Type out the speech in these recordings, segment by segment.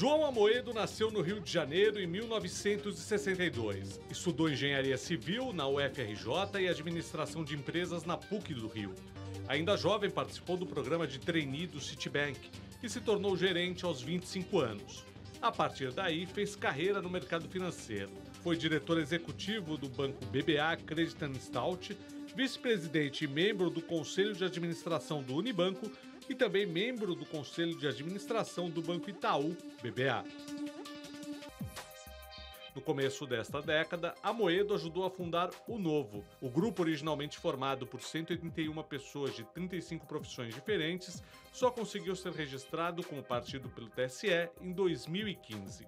João Amoedo nasceu no Rio de Janeiro em 1962. Estudou engenharia civil na UFRJ e administração de empresas na PUC do Rio. Ainda jovem, participou do programa de trainee do Citibank e se tornou gerente aos 25 anos. A partir daí, fez carreira no mercado financeiro. Foi diretor executivo do banco BBA Credit Stout, vice-presidente e membro do conselho de administração do Unibanco e também membro do Conselho de Administração do Banco Itaú, BBA. No começo desta década, a Moedo ajudou a fundar o Novo. O grupo, originalmente formado por 181 pessoas de 35 profissões diferentes, só conseguiu ser registrado como partido pelo TSE em 2015.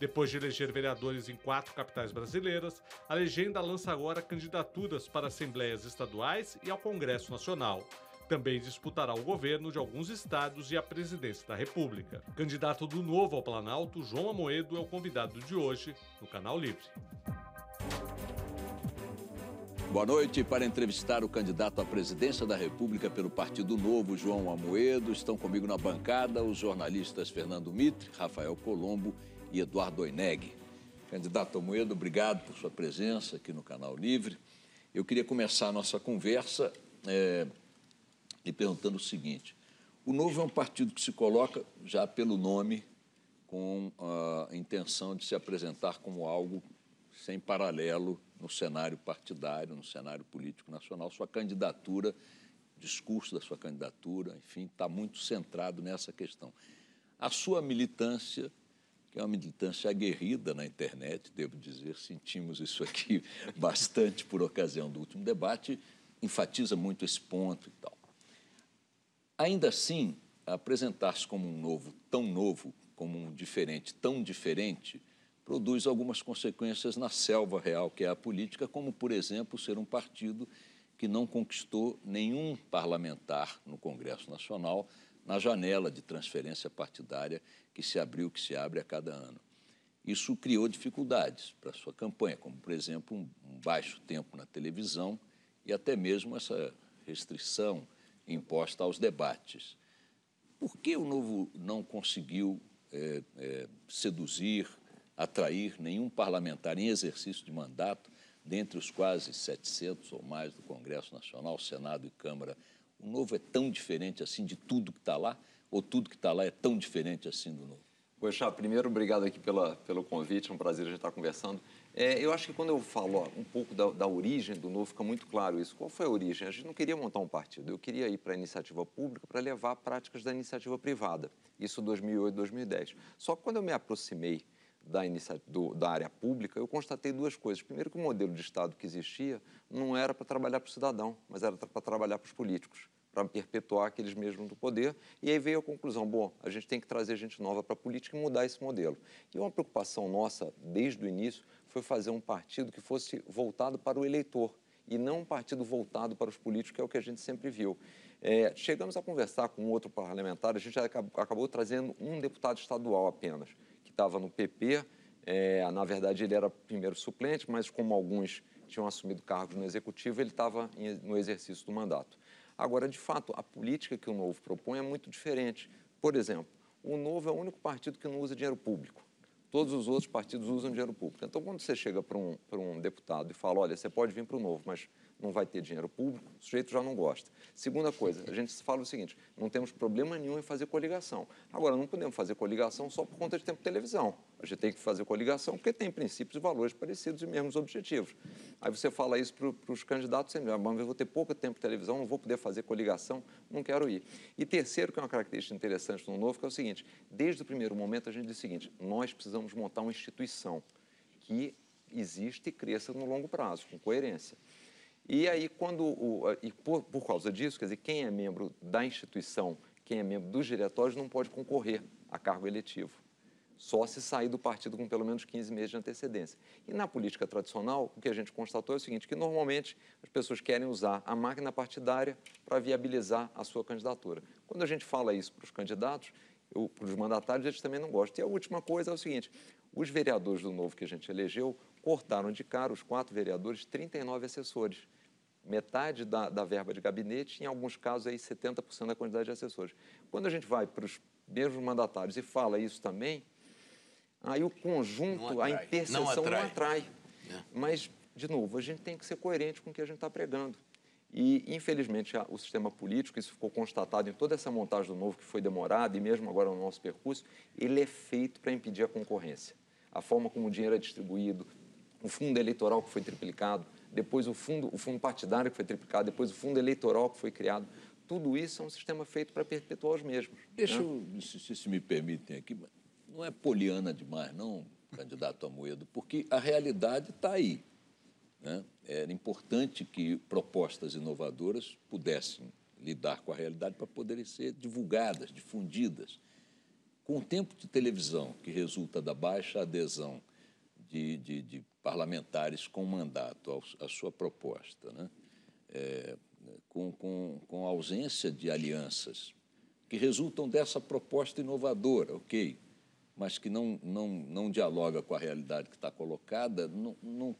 Depois de eleger vereadores em quatro capitais brasileiras, a legenda lança agora candidaturas para assembleias estaduais e ao Congresso Nacional. Também disputará o governo de alguns estados e a presidência da República. Candidato do Novo ao Planalto, João Amoedo é o convidado de hoje no Canal Livre. Boa noite. Para entrevistar o candidato à presidência da República pelo Partido Novo, João Amoedo, estão comigo na bancada os jornalistas Fernando Mitre, Rafael Colombo e Eduardo Oineg. Candidato Amoedo, obrigado por sua presença aqui no Canal Livre. Eu queria começar a nossa conversa é, lhe perguntando o seguinte: o Novo é um partido que se coloca, já pelo nome, com a intenção de se apresentar como algo sem paralelo no cenário partidário, no cenário político nacional. Sua candidatura, discurso da sua candidatura, enfim, está muito centrado nessa questão. A sua militância, que é uma militância aguerrida na internet, devo dizer, sentimos isso aqui bastante por ocasião do último debate, enfatiza muito esse ponto e tal. Ainda assim, apresentar-se como um novo tão novo, como um diferente tão diferente, produz algumas consequências na selva real que é a política, como, por exemplo, ser um partido que não conquistou nenhum parlamentar no Congresso Nacional na janela de transferência partidária que se abriu, que se abre a cada ano. Isso criou dificuldades para sua campanha, como, por exemplo, um, baixo tempo na televisão e até mesmo essa restrição imposta aos debates. Por que o Novo não conseguiu é, é, seduzir, atrair nenhum parlamentar em exercício de mandato, dentre os quase 700 ou mais do Congresso Nacional, Senado e Câmara? O Novo é tão diferente assim de tudo que está lá? Ou tudo que está lá é tão diferente assim do Novo? Poxa, primeiro, obrigado aqui pela, pelo convite, é um prazer a gente estar conversando. É, eu acho que quando eu falo ó, um pouco da, da, origem do Novo, fica muito claro isso. Qual foi a origem? A gente não queria montar um partido, eu queria ir para a iniciativa pública para levar práticas da iniciativa privada. Isso 2008, 2010. Só que quando eu me aproximei da, do, da área pública, eu constatei duas coisas. Primeiro, que o modelo de Estado que existia não era para trabalhar para o cidadão, mas era para trabalhar para os políticos para perpetuar aqueles mesmos do poder. E aí veio a conclusão: bom, a gente tem que trazer gente nova para a política e mudar esse modelo. E uma preocupação nossa, desde o início, foi fazer um partido que fosse voltado para o eleitor e não um partido voltado para os políticos, que é o que a gente sempre viu. É, chegamos a conversar com outro parlamentar, a gente acabou trazendo um deputado estadual apenas, que estava no PP. É, na verdade, ele era primeiro suplente, mas como alguns tinham assumido cargos no executivo, ele estava no exercício do mandato. Agora, de fato, a política que o Novo propõe é muito diferente. Por exemplo, o Novo é o único partido que não usa dinheiro público. Todos os outros partidos usam dinheiro público. Então, quando você chega para um, um deputado e fala, olha, você pode vir para o Novo, mas não vai ter dinheiro público, o sujeito já não gosta. Segunda coisa, a gente fala o seguinte: não temos problema nenhum em fazer coligação. Agora, não podemos fazer coligação só por conta de tempo de televisão. A gente tem que fazer coligação porque tem princípios e valores parecidos e mesmos objetivos. Aí você fala isso para os candidatos, você diz, mas eu vou ter pouco tempo de televisão, não vou poder fazer coligação, não quero ir. E terceiro, que é uma característica interessante no Novo, que é o seguinte: desde o primeiro momento a gente diz o seguinte, nós precisamos montar uma instituição que existe e cresça no longo prazo, com coerência. E aí, quando o, e por, por causa disso, quer dizer, quem é membro da instituição, quem é membro dos diretórios, não pode concorrer a cargo eletivo. Só se sair do partido com pelo menos 15 meses de antecedência. E na política tradicional, o que a gente constatou é o seguinte, que normalmente as pessoas querem usar a máquina partidária para viabilizar a sua candidatura. Quando a gente fala isso para os candidatos, para os mandatários, eles também não gostam. E a última coisa é o seguinte, os vereadores do Novo que a gente elegeu cortaram de cara, os quatro vereadores, 39 assessores metade da, da verba de gabinete, em alguns casos aí 70% da quantidade de assessores. Quando a gente vai para os mesmos mandatários e fala isso também, Aí o conjunto, a interseção não atrai. Não atrai. É. Mas, de novo, a gente tem que ser coerente com o que a gente está pregando. E, infelizmente, o sistema político, isso ficou constatado em toda essa montagem do novo que foi demorada e mesmo agora no nosso percurso, ele é feito para impedir a concorrência. A forma como o dinheiro é distribuído, o fundo eleitoral que foi triplicado, depois o fundo, o fundo partidário que foi triplicado, depois o fundo eleitoral que foi criado. Tudo isso é um sistema feito para perpetuar os mesmos. Deixa né? eu, se, se me permitem aqui, não é poliana demais, não, candidato a Moedo, porque a realidade está aí. Né? Era importante que propostas inovadoras pudessem lidar com a realidade para poderem ser divulgadas, difundidas. Com o tempo de televisão que resulta da baixa adesão de, de, de parlamentares com mandato à sua proposta, né? É, com, com, com ausência de alianças que resultam dessa proposta inovadora, ok, mas que não, não, não dialoga com a realidade que está colocada, não, não,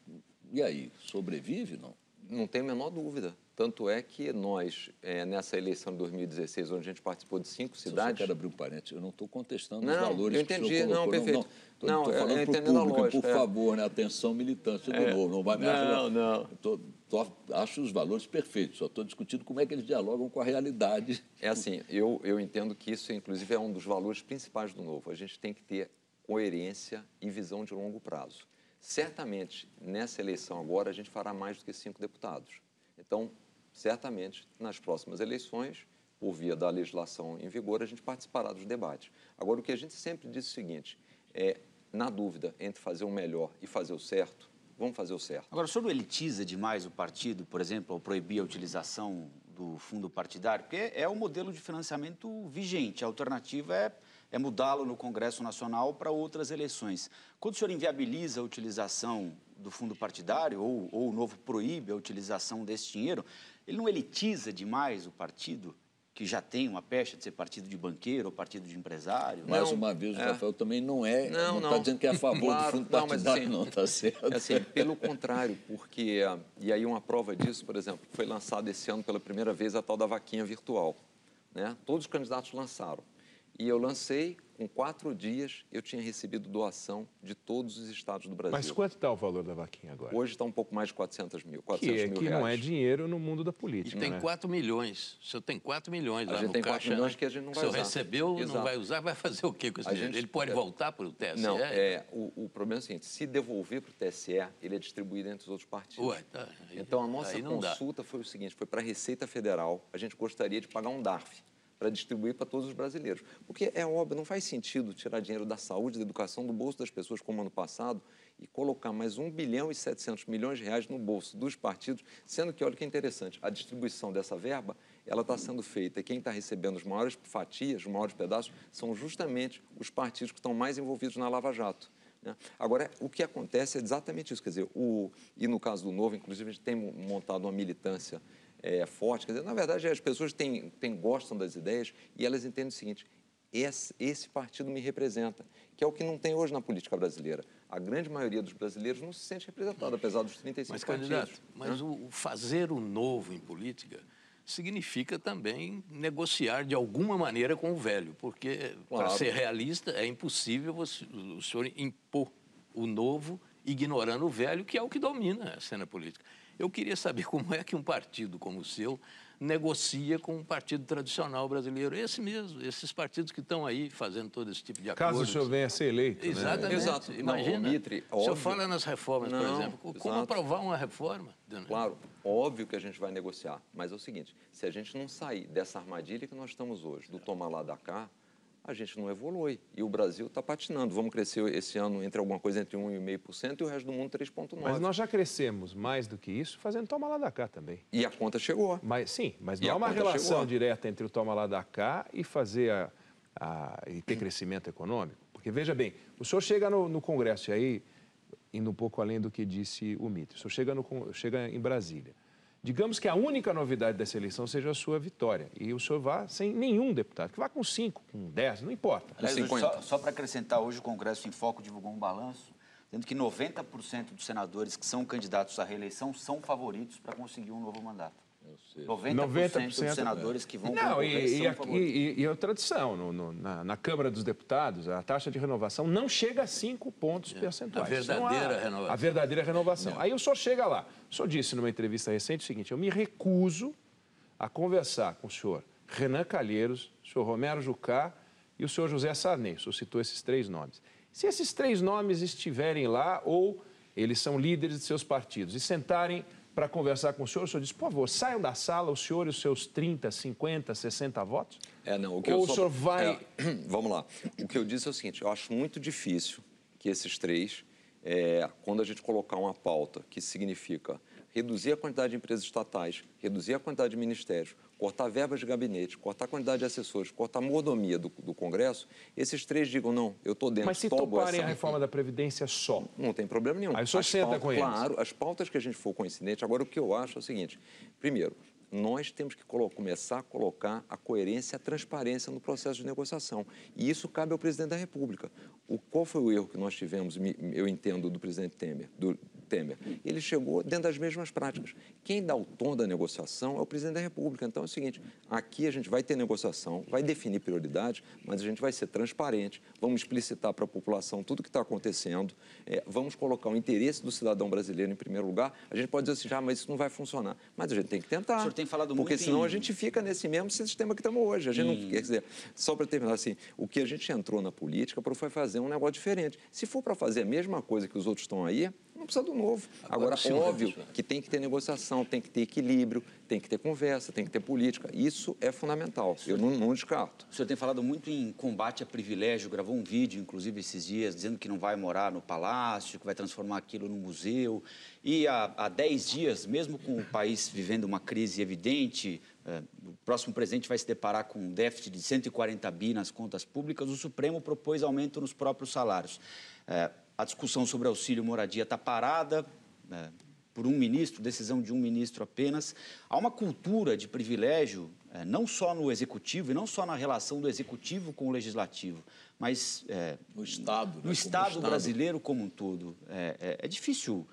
e aí, sobrevive, não? Não tem a menor dúvida. Tanto é que nós, é, nessa eleição de 2016, onde a gente participou de cinco cidades... Eu quero abrir um parênteses, eu não estou contestando não, os valores eu entendi, que o senhor colocou. Não, perfeito. Não, estou falando para o público, lógica, por é. favor, né, atenção militante do é. novo, não vai me Não, não. Tô, tô, acho os valores perfeitos, só estou discutindo como é que eles dialogam com a realidade. É assim, eu, eu entendo que isso, inclusive, é um dos valores principais do novo. A gente tem que ter coerência e visão de longo prazo. Certamente, nessa eleição agora, a gente fará mais do que cinco deputados. Então, certamente, nas próximas eleições, por via da legislação em vigor, a gente participará dos debates. Agora, o que a gente sempre diz é o seguinte, é, na dúvida entre fazer o melhor e fazer o certo, vamos fazer o certo. Agora, o senhor elitiza demais o partido, por exemplo, ao proibir a utilização do fundo partidário? Porque é o modelo de financiamento vigente. A alternativa é, é mudá-lo no Congresso Nacional para outras eleições. Quando o senhor inviabiliza a utilização do fundo partidário, ou, ou o novo proíbe a utilização desse dinheiro, ele não elitiza demais o partido? que já tem uma pecha de ser partido de banqueiro ou partido de empresário. Mais uma vez, o é. Rafael também não é, não está dizendo que é a favor claro, do fundo não, partidário, assim, não, está certo. É assim, pelo contrário, porque, e aí uma prova disso, por exemplo, foi lançado esse ano pela primeira vez a tal da vaquinha virtual. Né? Todos os candidatos lançaram. E eu lancei com quatro dias, eu tinha recebido doação de todos os estados do Brasil. Mas quanto está o valor da vaquinha agora? Hoje está um pouco mais de 400 mil, 400 que, é, mil que reais. não é dinheiro no mundo da política, E tem né? 4 milhões. O senhor tem 4 milhões a lá gente no tem caixa. 4 milhões né? que a gente não vai usar. O senhor recebeu, Exato. não vai usar, vai fazer o quê com esse a dinheiro? Gente... Ele pode é... voltar para o TSE? Não, é, o, o, problema é o seguinte, se devolver para o TSE, ele é distribuído entre os outros partidos. Ué, tá. Aí, então, a nossa consulta dá. foi o seguinte, foi para a Receita Federal, a gente gostaria de pagar um DARF para distribuir para todos os brasileiros. Porque é óbvio, não faz sentido tirar dinheiro da saúde, da educação, do bolso das pessoas como ano passado e colocar mais 1 bilhão e 700 milhões de reais no bolso dos partidos, sendo que, olha que interessante, a distribuição dessa verba, ela está sendo feita e quem está recebendo as maiores fatias, os maiores pedaços, são justamente os partidos que estão mais envolvidos na Lava Jato. Né? Agora, o que acontece é exatamente isso, quer dizer, o, e no caso do Novo, inclusive, a gente tem montado uma militância é, forte. Quer dizer, na verdade, as pessoas têm, têm, gostam das ideias e elas entendem o seguinte: esse, esse partido me representa, que é o que não tem hoje na política brasileira. A grande maioria dos brasileiros não se sente representada, apesar dos 35 mas, partidos. Candidato, mas né? o fazer o novo em política significa também negociar de alguma maneira com o velho, porque, claro. para ser realista, é impossível você, o senhor impor o novo ignorando o velho, que é o que domina a cena política. Eu queria saber como é que um partido como o seu negocia com um partido tradicional brasileiro. Esse mesmo, esses partidos que estão aí fazendo todo esse tipo de acordo. Caso o senhor venha a ser eleito. Né? Exatamente. Né? Exato. Imagina, não, Mitre, o senhor fala nas reformas, não, por exemplo. Como exato. aprovar uma reforma? Claro, óbvio que a gente vai negociar. Mas é o seguinte, se a gente não sair dessa armadilha que nós estamos hoje, do tomar lá da cá, a gente não evolui. E o Brasil está patinando. Vamos crescer esse ano entre alguma coisa entre 1,5% e o resto do mundo 3,9%. Mas nós já crescemos mais do que isso fazendo toma lá da cá também. E a conta chegou. Mas, sim, mas não há uma relação chegou. direta entre o toma lá da cá e fazer a, a, e ter crescimento econômico. Porque, veja bem, o senhor chega no, no Congresso, e aí, indo um pouco além do que disse o Mitre, o senhor chega, no, chega em Brasília. Digamos que a única novidade dessa eleição seja a sua vitória. E o senhor vá sem nenhum deputado, que vá com cinco, com dez, não importa. Aliás, só, só para acrescentar, hoje o Congresso em Foco divulgou um balanço dizendo que 90% dos senadores que são candidatos à reeleição são favoritos para conseguir um novo mandato. 90%, 90 dos senadores que vão Não, e, e, e, e, a tradição, no, no, na, na, Câmara dos Deputados, a taxa de renovação não chega a 5 pontos é. percentuais. A verdadeira renovação. A verdadeira renovação. Não. Aí o senhor chega lá. O senhor disse numa entrevista recente o seguinte, eu me recuso a conversar com o senhor Renan Calheiros, o senhor Romero Jucá e o senhor José Sarney. O senhor citou esses três nomes. Se esses três nomes estiverem lá ou eles são líderes de seus partidos e sentarem para conversar com o senhor, o senhor diz, por favor, saiam da sala, o senhor e os seus 30, 50, 60 votos? É, não. O que Ou eu o senhor vai... É, vamos lá. O que eu disse é o seguinte, eu acho muito difícil que esses três, é, quando a gente colocar uma pauta que significa reduzir a quantidade de empresas estatais, reduzir a quantidade de ministérios, cortar verbas de gabinete, cortar a quantidade de assessores, cortar a mordomia do, do Congresso, esses três digam, não, eu estou dentro, Mas se toparem essa... a reforma da Previdência só? Não tem problema nenhum. Aí as senta com eles. Claro, as pautas que a gente for coincidente. Agora, o que eu acho é o seguinte, primeiro, nós temos que começar a colocar a coerência e a transparência no processo de negociação. E isso cabe ao presidente da República. O, qual foi o erro que nós tivemos, eu entendo, do presidente Temer, do, Temer. Ele chegou dentro das mesmas práticas. Quem dá o tom da negociação é o presidente da República. Então é o seguinte: aqui a gente vai ter negociação, vai definir prioridades, mas a gente vai ser transparente, vamos explicitar para a população tudo o que está acontecendo, é, vamos colocar o interesse do cidadão brasileiro em primeiro lugar. A gente pode dizer assim, ah, mas isso não vai funcionar. Mas a gente tem que tentar. O senhor tem falado porque muito senão em... a gente fica nesse mesmo sistema que estamos hoje. A gente não quer dizer, só para terminar assim, o que a gente entrou na política foi fazer um negócio diferente. Se for para fazer a mesma coisa que os outros estão aí, não precisa do novo. Agora, Agora óbvio que tem que ter negociação, tem que ter equilíbrio, tem que ter conversa, tem que ter política. Isso é fundamental. Eu não, não descarto. O senhor tem falado muito em combate a privilégio, gravou um vídeo, inclusive, esses dias, dizendo que não vai morar no palácio, que vai transformar aquilo no museu. E há, há dez dias, mesmo com o país vivendo uma crise evidente, é, o próximo presidente vai se deparar com um déficit de 140 bi nas contas públicas, o Supremo propôs aumento nos próprios salários. É, a discussão sobre auxílio moradia está parada né, por um ministro, decisão de um ministro apenas. Há uma cultura de privilégio, é, não só no executivo e não só na relação do executivo com o legislativo, mas é, no Estado, no né, estado, estado brasileiro como um todo. É, é, é difícil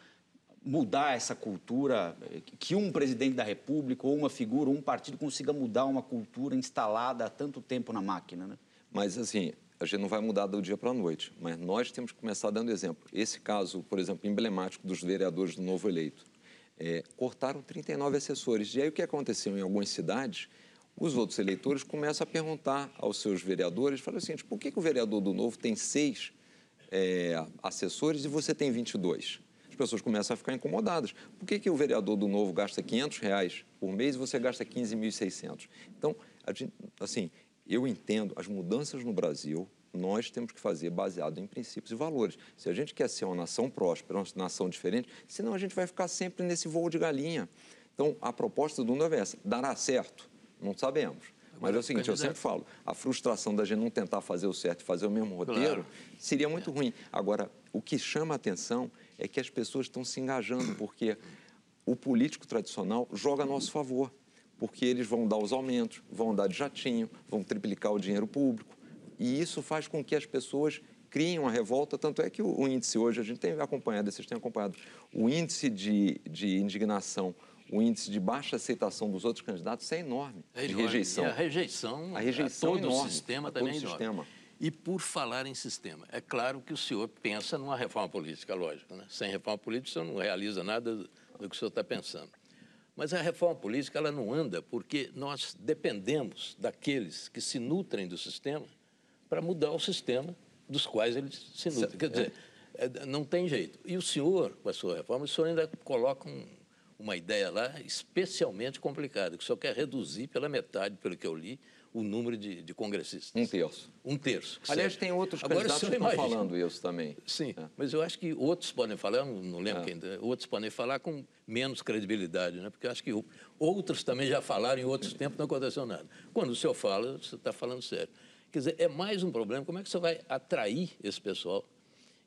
mudar essa cultura, que um presidente da República ou uma figura, ou um partido consiga mudar uma cultura instalada há tanto tempo na máquina. Né? Mas, assim, a gente não vai mudar do dia para a noite, mas nós temos que começar dando exemplo. Esse caso, por exemplo, emblemático dos vereadores do novo eleito, é, cortaram 39 assessores. E aí o que aconteceu em algumas cidades? Os outros eleitores começam a perguntar aos seus vereadores, falam assim, por que, que o vereador do Novo tem seis é, assessores e você tem 22? As pessoas começam a ficar incomodadas. Por que, que o vereador do Novo gasta 500 reais por mês e você gasta 15.600? Então, gente, assim, eu entendo as mudanças no Brasil, nós temos que fazer baseado em princípios e valores. Se a gente quer ser uma nação próspera, uma nação diferente, senão a gente vai ficar sempre nesse voo de galinha. Então, a proposta do novo é essa. Dará certo? Não sabemos. Mas é o seguinte, eu sempre falo, a frustração da gente não tentar fazer o certo e fazer o mesmo roteiro claro. seria muito é. ruim. Agora, o que chama a atenção é que as pessoas estão se engajando, porque o político tradicional joga a nosso favor porque eles vão dar os aumentos, vão dar de jatinho, vão triplicar o dinheiro público. E isso faz com que as pessoas criem uma revolta. Tanto é que o, índice hoje, a gente tem acompanhado, vocês têm acompanhado, o índice de, de indignação o índice de baixa aceitação dos outros candidatos é enorme, é de rejeição. E a rejeição, a rejeição todo enorme, o sistema também todo é sistema. E por falar em sistema, é claro que o senhor pensa numa reforma política, lógico. Né? Sem reforma política, o senhor não realiza nada do que o senhor está pensando. Mas a reforma política ela não anda porque nós dependemos daqueles que se nutrem do sistema para mudar o sistema dos quais eles se nutrem. Quer dizer, é, não tem jeito. E o senhor, com a sua reforma, o senhor ainda coloca um, uma ideia lá especialmente complicada, que o senhor quer reduzir pela metade, pelo que eu li, o número de, de congressistas. Um terço. Um terço. Aliás, tem outros Agora, candidatos que estão falando isso também. Sim, é. mas eu acho que outros podem falar, não, não lembro é. quem, outros podem falar com menos credibilidade, né? porque eu acho que outros também já falaram em outros tempos não aconteceu nada. Quando o senhor fala, você está falando sério. Quer dizer, é mais um problema, como é que você vai atrair esse pessoal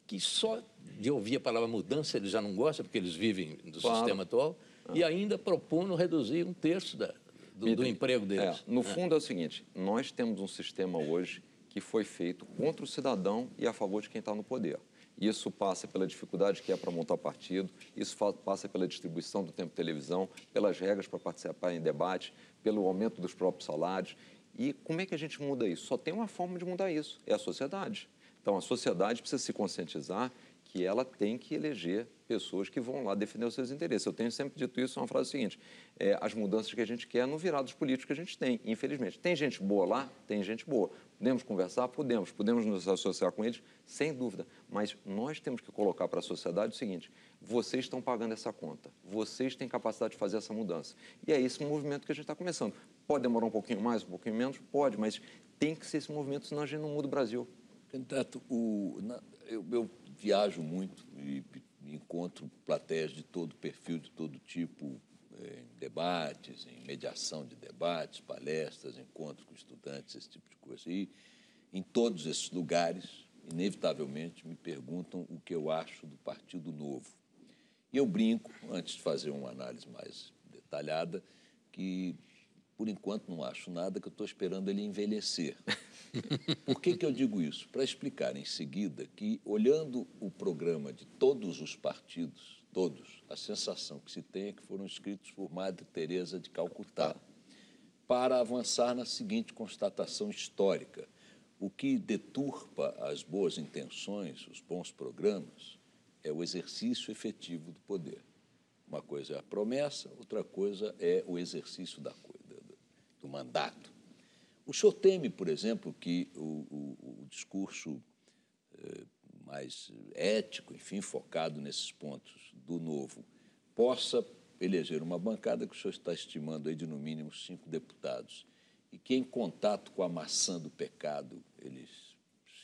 que só de ouvir a palavra mudança eles já não gostam, porque eles vivem do claro. sistema atual, e ainda propondo reduzir um terço da, do, do emprego deles. É, no é. fundo é o seguinte, nós temos um sistema hoje que foi feito contra o cidadão e a favor de quem está no poder. Isso passa pela dificuldade que é para montar partido, isso passa pela distribuição do tempo de televisão, pelas regras para participar em debate, pelo aumento dos próprios salários. E como é que a gente muda isso? Só tem uma forma de mudar isso, é a sociedade. Então, a sociedade precisa se conscientizar que ela tem que eleger pessoas que vão lá defender os seus interesses. Eu tenho sempre dito isso, uma frase seguinte, é, as mudanças que a gente quer no virar dos políticos que a gente tem, infelizmente. Tem gente boa lá? Tem gente boa. Podemos conversar? Podemos. Podemos nos associar com eles? Sem dúvida. Mas nós temos que colocar para a sociedade o seguinte, vocês estão pagando essa conta, vocês têm capacidade de fazer essa mudança. E é esse movimento que a gente está começando. Pode demorar um pouquinho mais, um pouquinho menos? Pode, mas tem que ser esse movimento, senão a gente não muda o Brasil. Candidato, o, na, eu, eu viajo muito e encontro plateias de todo perfil, de todo tipo, eh, em debates, em mediação de debates, palestras, encontros com estudantes, esse tipo de coisa. E em todos esses lugares, inevitavelmente, me perguntam o que eu acho do Partido Novo. E eu brinco, antes de fazer uma análise mais detalhada, que por enquanto não acho nada, que eu estou esperando ele envelhecer. Por que, que eu digo isso? Para explicar em seguida que, olhando o programa de todos os partidos, todos, a sensação que se tem é que foram escritos por Madre Teresa de Calcutá, para avançar na seguinte constatação histórica: o que deturpa as boas intenções, os bons programas, é o exercício efetivo do poder. Uma coisa é a promessa, outra coisa é o exercício da coisa mandato. O senhor teme, por exemplo, que o, o, o discurso eh, mais ético, enfim, focado nesses pontos do novo, possa eleger uma bancada que o senhor está estimando aí de no mínimo cinco deputados e que em contato com a maçã do pecado eles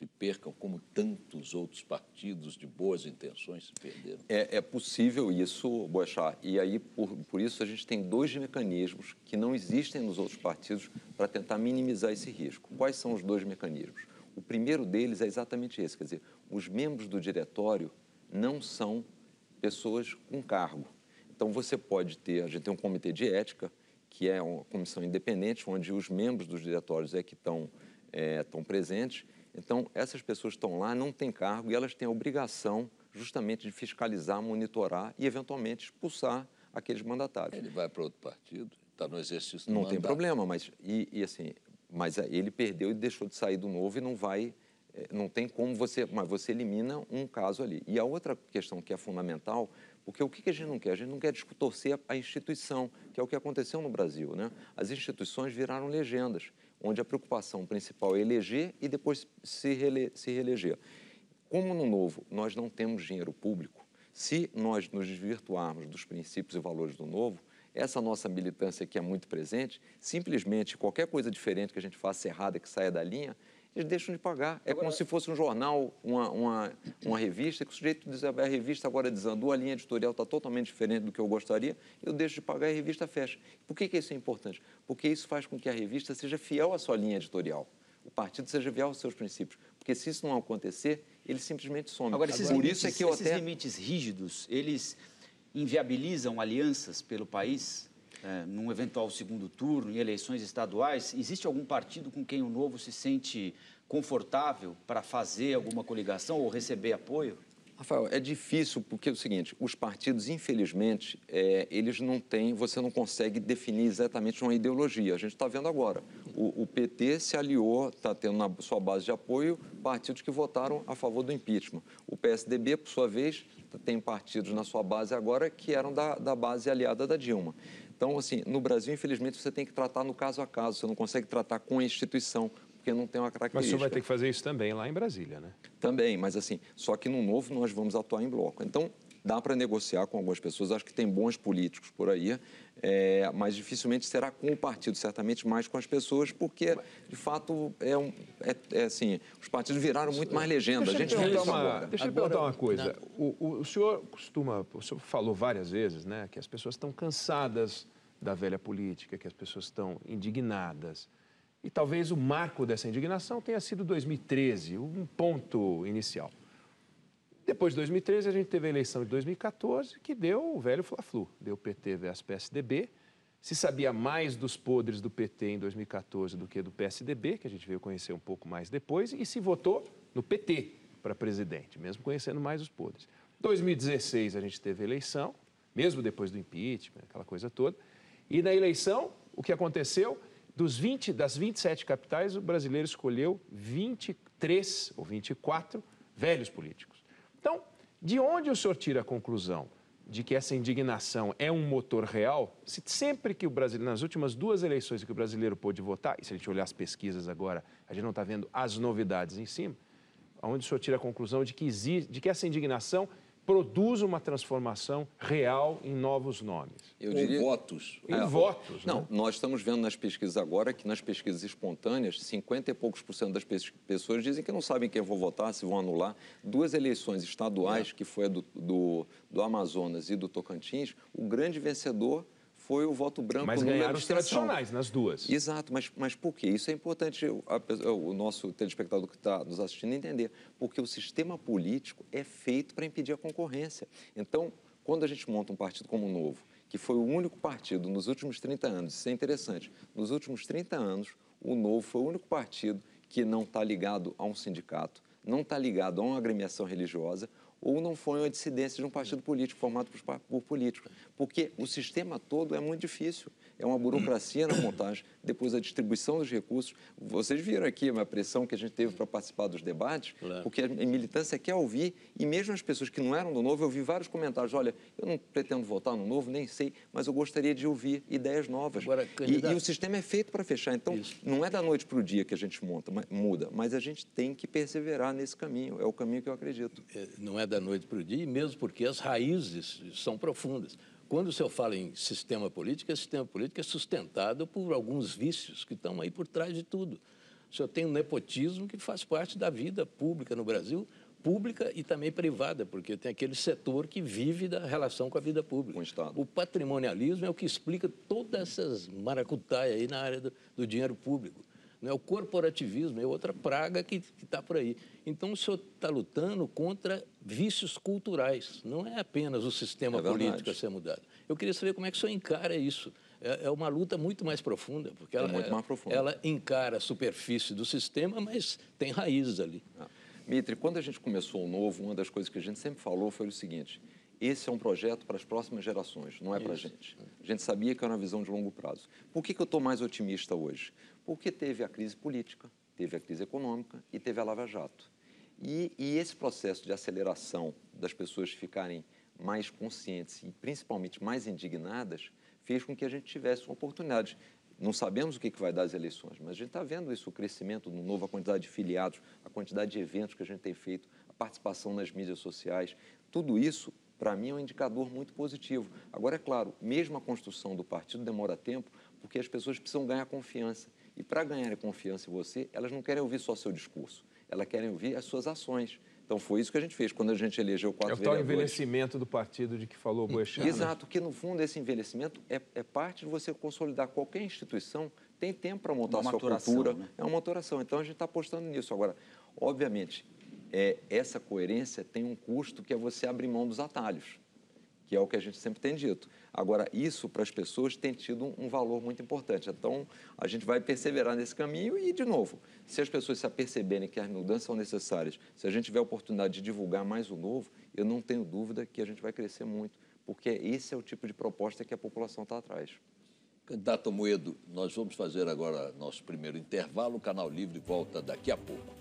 se percam como tantos outros partidos de boas intenções se perderam? É, é possível isso, Boechat, e aí por, por isso a gente tem dois mecanismos que não existem nos outros partidos para tentar minimizar esse risco. Quais são os dois mecanismos? O primeiro deles é exatamente esse, quer dizer, os membros do diretório não são pessoas com cargo. Então você pode ter, a gente tem um comitê de ética, que é uma comissão independente, onde os membros dos diretórios é que estão, é, estão presentes, então, essas pessoas estão lá, não têm cargo e elas têm a obrigação justamente de fiscalizar, monitorar e, eventualmente, expulsar aqueles mandatários. Ele vai para outro partido, está no exercício do Não mandato. tem problema, mas, e, e, assim, mas ele perdeu e deixou de sair do novo e não vai, eh, não tem como você, mas você elimina um caso ali. E a outra questão que é fundamental, porque o que a gente não quer? A gente não quer distorcer a instituição, que é o que aconteceu no Brasil, né? As instituições viraram legendas onde a preocupação principal é eleger e depois se, se reeleger. Como no novo nós não temos dinheiro público, se nós nos desvirtuarmos dos princípios e valores do novo, essa nossa militância que é muito presente, simplesmente qualquer coisa diferente que a gente faça errada, que saia da linha, eles deixam de pagar. É agora, como se fosse um jornal, uma, uma, uma revista, que o sujeito diz, a revista agora desandou, a linha editorial está totalmente diferente do que eu gostaria, eu deixo de pagar e a revista fecha. Por que, que isso é importante? Porque isso faz com que a revista seja fiel à sua linha editorial. O partido seja fiel aos seus princípios. Porque se isso não acontecer, ele simplesmente some. Agora, esses, Por limites, isso é que eu esses até... limites rígidos, eles inviabilizam alianças pelo país? É, num eventual segundo turno, em eleições estaduais, existe algum partido com quem o Novo se sente confortável para fazer alguma coligação ou receber apoio? Rafael, é difícil porque é o seguinte, os partidos, infelizmente, é, eles não têm, você não consegue definir exatamente uma ideologia. A gente está vendo agora, o, o, PT se aliou, está tendo na sua base de apoio partidos que votaram a favor do impeachment. O PSDB, por sua vez, tem partidos na sua base agora que eram da, da base aliada da Dilma. Então, assim, no Brasil, infelizmente, você tem que tratar no caso a caso, você não consegue tratar com a instituição, porque não tem uma característica. Mas o senhor vai ter que fazer isso também lá em Brasília, né? Também, mas assim, só que no novo nós vamos atuar em bloco. Então, dá para negociar com algumas pessoas, acho que tem bons políticos por aí, é, mas dificilmente será com o partido, certamente mais com as pessoas, porque, de fato, é, um, é, é assim, os partidos viraram muito mais legenda. Deixa a gente perguntar uma, agora. Deixa eu perguntar uma coisa. O, o, o, senhor costuma, o senhor falou várias vezes, né, que as pessoas estão cansadas da velha política, que as pessoas estão indignadas. E talvez o marco dessa indignação tenha sido 2013, um ponto inicial. Depois de 2013, a gente teve a eleição de 2014, que deu o velho Fla-Flu. Deu PT versus PSDB. Se sabia mais dos podres do PT em 2014 do que do PSDB, que a gente veio conhecer um pouco mais depois, e se votou no PT. para presidente, mesmo conhecendo mais os podres. 2016 a gente teve eleição, mesmo depois do impeachment, aquela coisa toda. E na eleição, o que aconteceu? Dos 20, das 27 capitais, o brasileiro escolheu 23 ou 24 velhos políticos. Então, de onde o senhor tira a conclusão de que essa indignação é um motor real? Se sempre que o brasileiro, nas últimas duas eleições que o brasileiro pôde votar, e se a gente olhar as pesquisas agora, a gente não está vendo as novidades em cima, onde o senhor tira a conclusão de que, existe, de que essa indignação produz uma transformação real em novos nomes. Eu diria... votos. Em é, votos. Não, né? nós estamos vendo nas pesquisas agora que nas pesquisas espontâneas, 50 e poucos por cento das pessoas dizem que não sabem quem vão votar, se vão anular. Duas eleições estaduais, é. que foi a do, do, do Amazonas e do Tocantins, o grande vencedor foi o voto branco mas ganharam os tradicionais nas duas. Exato, mas, mas por quê? Isso é importante a, o nosso telespectador que está nos assistindo entender. Porque o sistema político é feito para impedir a concorrência. Então, quando a gente monta um partido como o Novo, que foi o único partido nos últimos 30 anos, isso é interessante, nos últimos 30 anos, o Novo foi o único partido que não está ligado a um sindicato, não está ligado a uma agremiação religiosa, ou não foi uma dissidência de um partido político formado por, por políticos. Porque o sistema todo é muito difícil é uma burocracia na montagem, depois a distribuição dos recursos. Vocês viram aqui a pressão que a gente teve para participar dos debates, claro. porque a militância quer ouvir, e mesmo as pessoas que não eram do Novo, eu vi vários comentários, olha, eu não pretendo votar no Novo, nem sei, mas eu gostaria de ouvir ideias novas. Agora, candidato... e, e, o sistema é feito para fechar, então Isso. não é da noite para o dia que a gente monta, muda, mas a gente tem que perseverar nesse caminho, é o caminho que eu acredito. É, não é da noite para o dia, mesmo porque as raízes são profundas. Quando o senhor fala em sistema político, esse sistema político é sustentado por alguns vícios que estão aí por trás de tudo. O senhor tem um nepotismo que faz parte da vida pública no Brasil, pública e também privada, porque tem aquele setor que vive da relação com a vida pública. Com o Estado. O patrimonialismo é o que explica todas essas maracutaias aí na área do, do dinheiro público. Não é o corporativismo, é outra praga que está por aí. Então, o senhor está lutando contra vícios culturais, não é apenas o sistema é político a ser mudado. Eu queria saber como é que o senhor encara isso. É, é uma luta muito mais profunda, porque ela, é profunda. ela encara a superfície do sistema, mas tem raízes ali. Ah. Mitre, quando a gente começou o Novo, uma das coisas que a gente sempre falou foi o seguinte, esse é um projeto para as próximas gerações, não é para a gente. A gente sabia que era uma visão de longo prazo. Por que, que eu estou mais otimista hoje? Porque teve a crise política, teve a crise econômica e teve a Lava Jato. E, e esse processo de aceleração das pessoas ficarem mais conscientes e principalmente mais indignadas fez com que a gente tivesse uma oportunidade. Não sabemos o que, vai dar as eleições, mas a gente está vendo isso, o crescimento no novo, a quantidade de filiados, a quantidade de eventos que a gente tem feito, a participação nas mídias sociais. Tudo isso, para mim, é um indicador muito positivo. Agora, é claro, mesmo a construção do partido demora tempo, porque as pessoas precisam ganhar confiança. E para ganhar confiança em você, elas não querem ouvir só seu discurso, elas querem ouvir as suas ações. Então foi isso que a gente fez quando a gente elegeu quatro vereadores. É o tal envelhecimento do partido de que falou o Boechat. Exato, que no fundo esse envelhecimento é, é, parte de você consolidar qualquer instituição, tem tempo para montar uma a sua cultura, né? é uma maturação. Então a gente está apostando nisso. Agora, obviamente, é, essa coerência tem um custo que é você abrir mão dos atalhos que é o que a gente sempre tem dito. Agora, isso para as pessoas tem tido um, valor muito importante. Então, a gente vai perseverar nesse caminho e, de novo, se as pessoas se aperceberem que as mudanças são necessárias, se a gente tiver a oportunidade de divulgar mais o novo, eu não tenho dúvida que a gente vai crescer muito, porque esse é o tipo de proposta que a população está atrás. Candidato Moedo, nós vamos fazer agora nosso primeiro intervalo. O Canal Livre volta daqui a pouco.